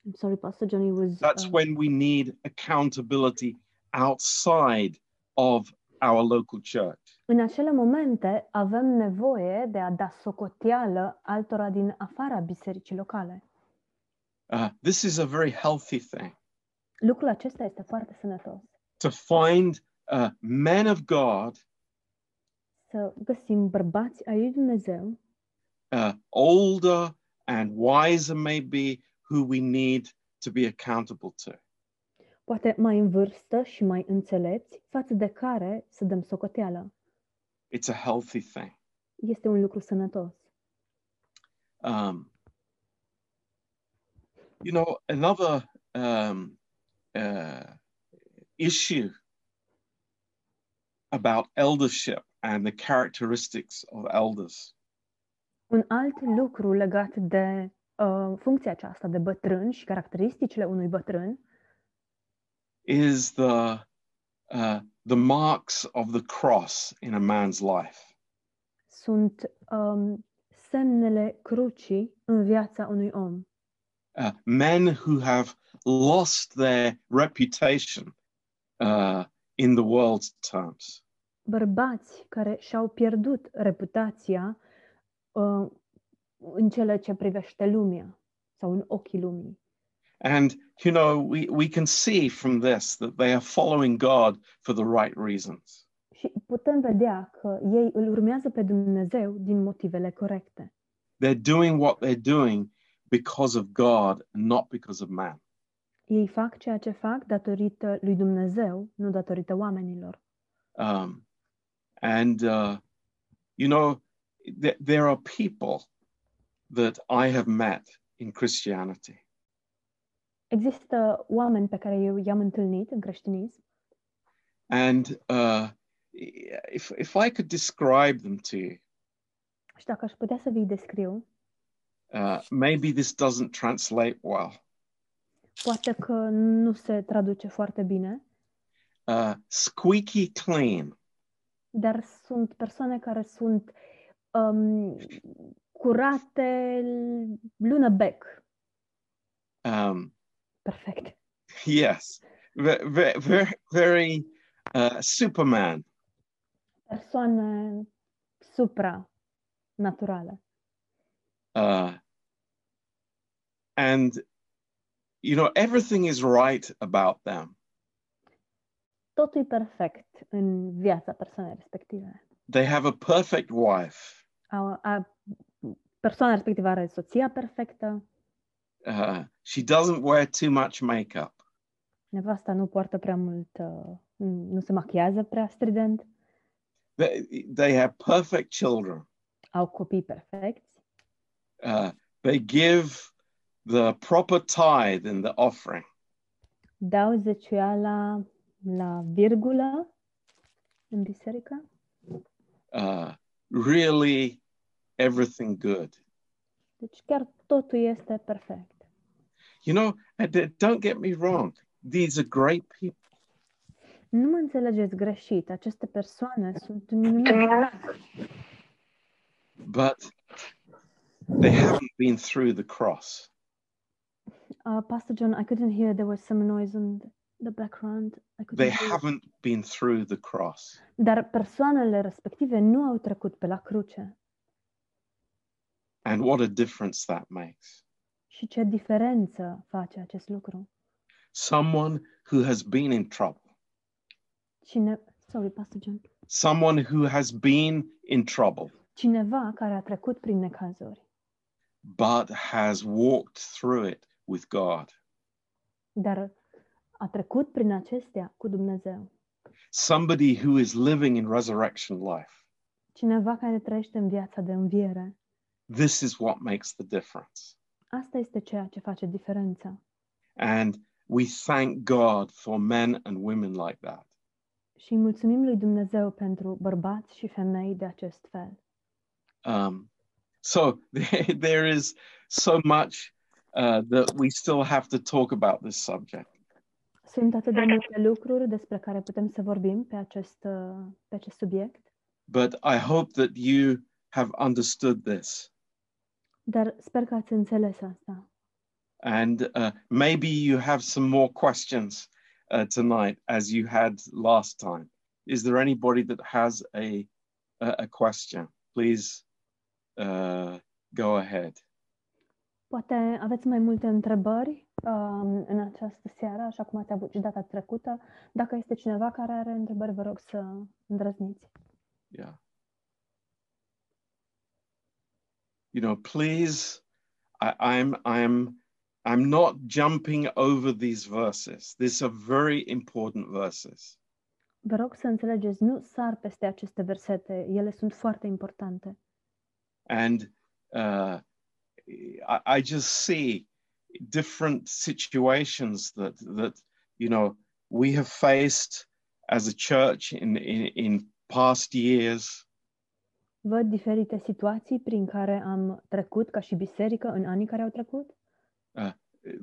I'm sorry, Pastor Johnny was. That's uh, when we need accountability outside of our local church. În acele momente avem nevoie de a da socoteală altora din afara bisericii locale. Uh, this is a very healthy thing Lucrul acesta este foarte sănătos. to find uh, men of God, Să găsim bărbați ai lui Dumnezeu, uh, older and wiser, maybe, who we need to be accountable to. Poate mai în vârstă și mai înțelepți, față de care să dăm socoteală. It's a healthy thing. Este un lucru sănătos. Um, You know, another um, uh, issue about eldership and the characteristics of elders Un alt lucru legat de uh, funcția aceasta de bătrân și caracteristicile unui bătrân is the uh, the marks of the cross in a man's life. sunt um, semnele crucii în viața unui om. Uh, men who have lost their reputation uh, in the world's terms. Bărbați care și-au pierdut reputația uh, în cele ce privește lumea sau în ochii lumii. And you know, we, we can see from this that they are following God for the right reasons. Și putem vedea că ei îl urmează pe Dumnezeu din motivele corecte. They're doing what they're doing because of God, not because of man. Ei fac ceea ce fac datorită lui Dumnezeu, nu datorită oamenilor. Um, and uh, you know, th- there are people that I have met in Christianity Există oameni pe care eu i-am întâlnit în creștinism? And uh, if if I could describe them to you, și dacă aș putea să vi descriu, uh, maybe this doesn't translate well. poate că nu se traduce foarte bine, Uh, squeaky clean, dar sunt persoane care sunt um, curate lună bec. um, Perfect. yes, very very, very uh, Superman. Persoane supra-naturale. Uh, and you know everything is right about them. Totul e perfect în viața persoanei respective. They have a perfect wife. A, a, persoana respectivă are soția perfectă, Uh, she doesn't wear too much makeup. nevasta nu poartă prea mult, uh, nu se machiază prea strident, They, they have perfect children. au copii perfecți, Uh, they give the proper tithe in the offering. dau zeciuiala la virgulă în biserică, Uh, really, everything good. Deci chiar totul este perfect. You know, and d- don't get me wrong. These are great people. Nu mă înțelegeți greșit, aceste persoane sunt minunate, but they haven't been through the cross. Uh, Pastor John, I couldn't hear. There was some noise on the, the background. I couldn't They hear. haven't been through the cross. Dar persoanele respective nu au trecut pe la cruce. And what a difference that makes. Și ce diferență face acest lucru? Someone who has been in trouble, Cine, sorry, Pastor John. someone who has been in trouble, Cineva care a trecut prin necazuri, but has walked through it with God. dar a trecut prin acestea cu Dumnezeu. Somebody who is living in resurrection life. Cineva care trăiește în viața de înviere. This is what makes the difference. Asta este ceea ce face diferența. And we thank God for men and women like that. Și mulțumim lui Dumnezeu pentru bărbați și femei de acest fel. Um, so (laughs) there, there is so much uh, that we still have to talk about this subject. Sunt atât de multe lucruri despre care putem să vorbim pe acest, uh, pe acest subiect, But I hope that you have understood this. Dar sper că ați înțeles asta. And uh, maybe you have some more questions uh, tonight as you had last time. Is there anybody that has a, a, a question? Please uh, go ahead. Poate aveți mai multe întrebări um, în această seară, așa cum ați avut și data trecută. Dacă este cineva care are întrebări, vă rog să îndrăzniți. Yeah. You know, please, I, I'm I'm I'm not jumping over these verses. These are very important verses. Vă rog să înțelegeți, nu sar peste aceste versete, ele sunt foarte importante. And uh, I, I just see different situations that that you know we have faced as a church in in, in past years Văd diferite situații prin care am trecut ca și biserică în anii care au trecut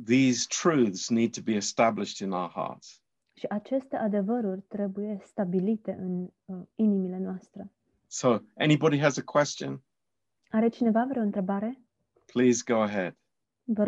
these truths need to be established in our hearts și aceste adevăruri trebuie stabilite în uh, inimile noastre. so anybody has a question Are cineva vreo întrebare? please go ahead Vă rog.